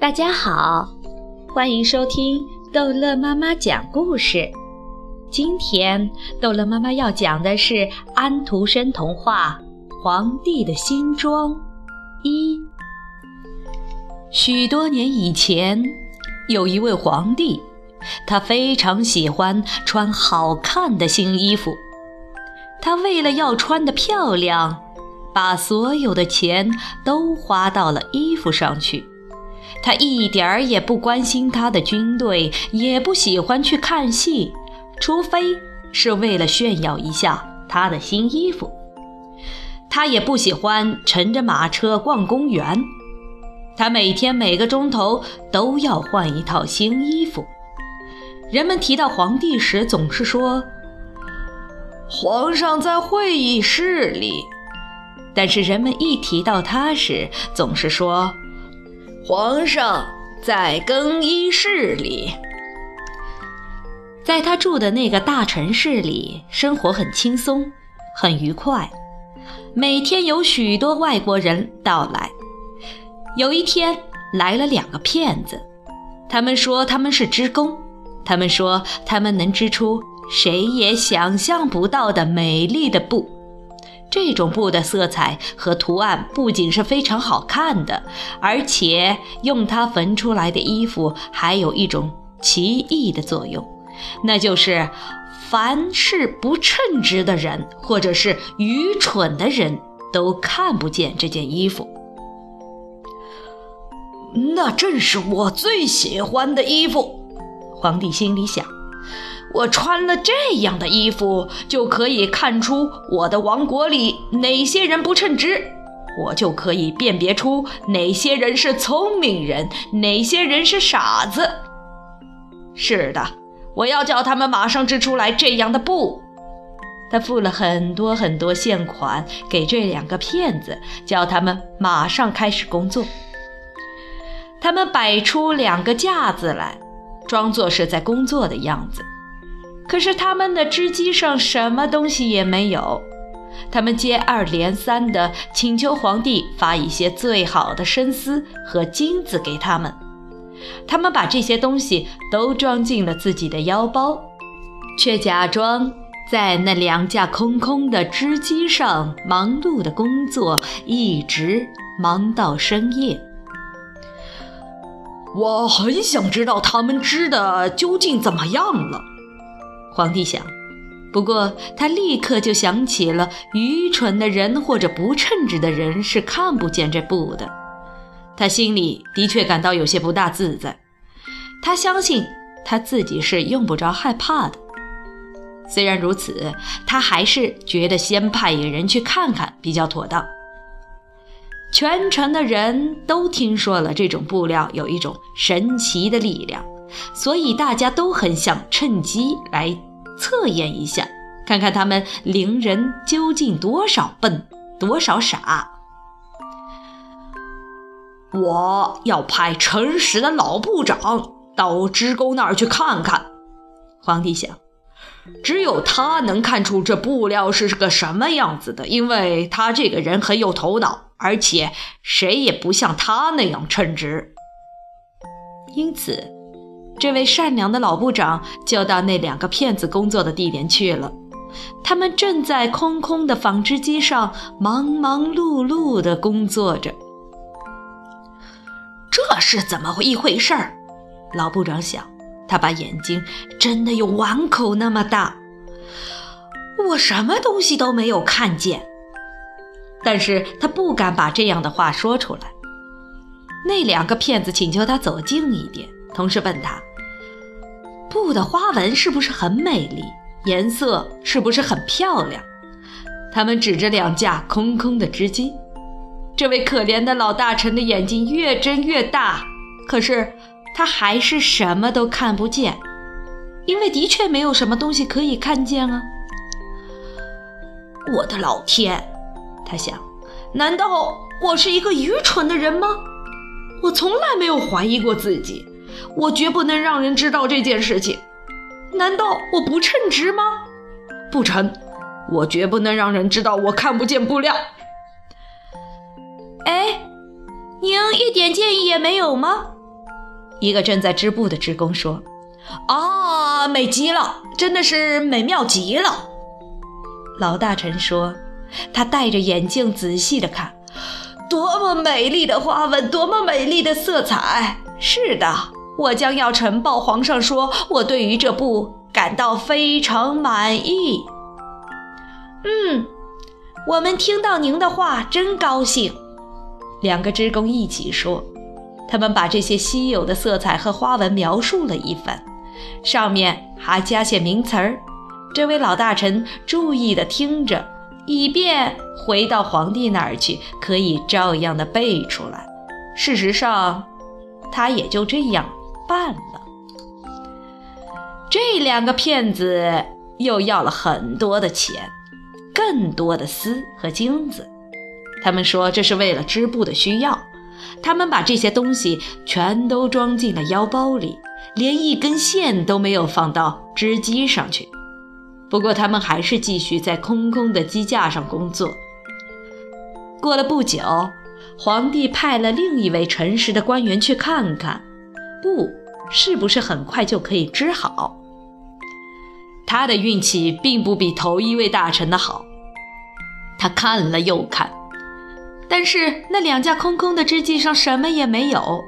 大家好，欢迎收听逗乐妈妈讲故事。今天逗乐妈妈要讲的是安徒生童话《皇帝的新装》一。许多年以前，有一位皇帝，他非常喜欢穿好看的新衣服。他为了要穿得漂亮，把所有的钱都花到了衣服上去。他一点儿也不关心他的军队，也不喜欢去看戏，除非是为了炫耀一下他的新衣服。他也不喜欢乘着马车逛公园，他每天每个钟头都要换一套新衣服。人们提到皇帝时，总是说：“皇上在会议室里。”但是人们一提到他时，总是说。皇上在更衣室里，在他住的那个大城市里，生活很轻松，很愉快。每天有许多外国人到来。有一天来了两个骗子，他们说他们是织工，他们说他们能织出谁也想象不到的美丽的布。这种布的色彩和图案不仅是非常好看的，而且用它缝出来的衣服还有一种奇异的作用，那就是凡是不称职的人或者是愚蠢的人都看不见这件衣服。那正是我最喜欢的衣服，皇帝心里想。我穿了这样的衣服，就可以看出我的王国里哪些人不称职，我就可以辨别出哪些人是聪明人，哪些人是傻子。是的，我要叫他们马上织出来这样的布。他付了很多很多现款给这两个骗子，叫他们马上开始工作。他们摆出两个架子来，装作是在工作的样子。可是他们的织机上什么东西也没有，他们接二连三地请求皇帝发一些最好的生丝和金子给他们。他们把这些东西都装进了自己的腰包，却假装在那两架空空的织机上忙碌的工作，一直忙到深夜。我很想知道他们织的究竟怎么样了。皇帝想，不过他立刻就想起了愚蠢的人或者不称职的人是看不见这布的。他心里的确感到有些不大自在。他相信他自己是用不着害怕的。虽然如此，他还是觉得先派一个人去看看比较妥当。全城的人都听说了这种布料有一种神奇的力量，所以大家都很想趁机来。测验一下，看看他们伶人究竟多少笨，多少傻。我要派诚实的老部长到织工那儿去看看。皇帝想，只有他能看出这布料是个什么样子的，因为他这个人很有头脑，而且谁也不像他那样称职。因此。这位善良的老部长就到那两个骗子工作的地点去了。他们正在空空的纺织机上忙忙碌碌地工作着。这是怎么一回事儿？老部长想，他把眼睛睁得有碗口那么大。我什么东西都没有看见，但是他不敢把这样的话说出来。那两个骗子请求他走近一点，同时问他。布的花纹是不是很美丽？颜色是不是很漂亮？他们指着两架空空的织机。这位可怜的老大臣的眼睛越睁越大，可是他还是什么都看不见，因为的确没有什么东西可以看见啊！我的老天，他想，难道我是一个愚蠢的人吗？我从来没有怀疑过自己。我绝不能让人知道这件事情。难道我不称职吗？不成，我绝不能让人知道我看不见布料。哎，您一点建议也没有吗？一个正在织布的职工说：“啊，美极了，真的是美妙极了。”老大臣说：“他戴着眼镜仔细的看，多么美丽的花纹，多么美丽的色彩。是的，我将要呈报皇上，说我对于这布感到非常满意。”嗯，我们听到您的话真高兴。两个织工一起说。他们把这些稀有的色彩和花纹描述了一番，上面还加些名词儿。这位老大臣注意地听着，以便回到皇帝那儿去，可以照样的背出来。事实上，他也就这样办了。这两个骗子又要了很多的钱，更多的丝和金子。他们说这是为了织布的需要。他们把这些东西全都装进了腰包里，连一根线都没有放到织机上去。不过，他们还是继续在空空的机架上工作。过了不久，皇帝派了另一位诚实的官员去看看布是不是很快就可以织好。他的运气并不比头一位大臣的好，他看了又看。但是那两架空空的织机上什么也没有，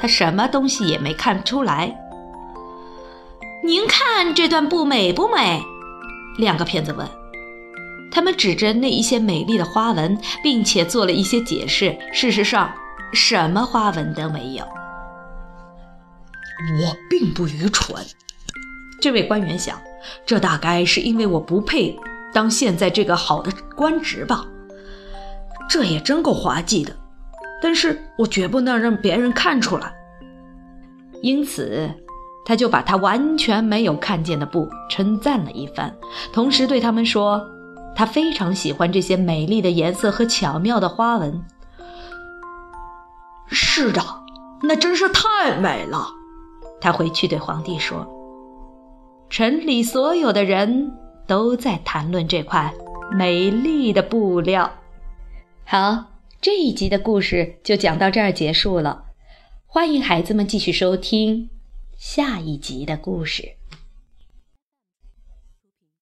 他什么东西也没看出来。您看这段布美不美？两个骗子问。他们指着那一些美丽的花纹，并且做了一些解释。事实上，什么花纹都没有。我并不愚蠢，这位官员想，这大概是因为我不配当现在这个好的官职吧。这也真够滑稽的，但是我绝不能让别人看出来。因此，他就把他完全没有看见的布称赞了一番，同时对他们说，他非常喜欢这些美丽的颜色和巧妙的花纹。是的，那真是太美了。他回去对皇帝说：“城里所有的人都在谈论这块美丽的布料。”好，这一集的故事就讲到这儿结束了。欢迎孩子们继续收听下一集的故事。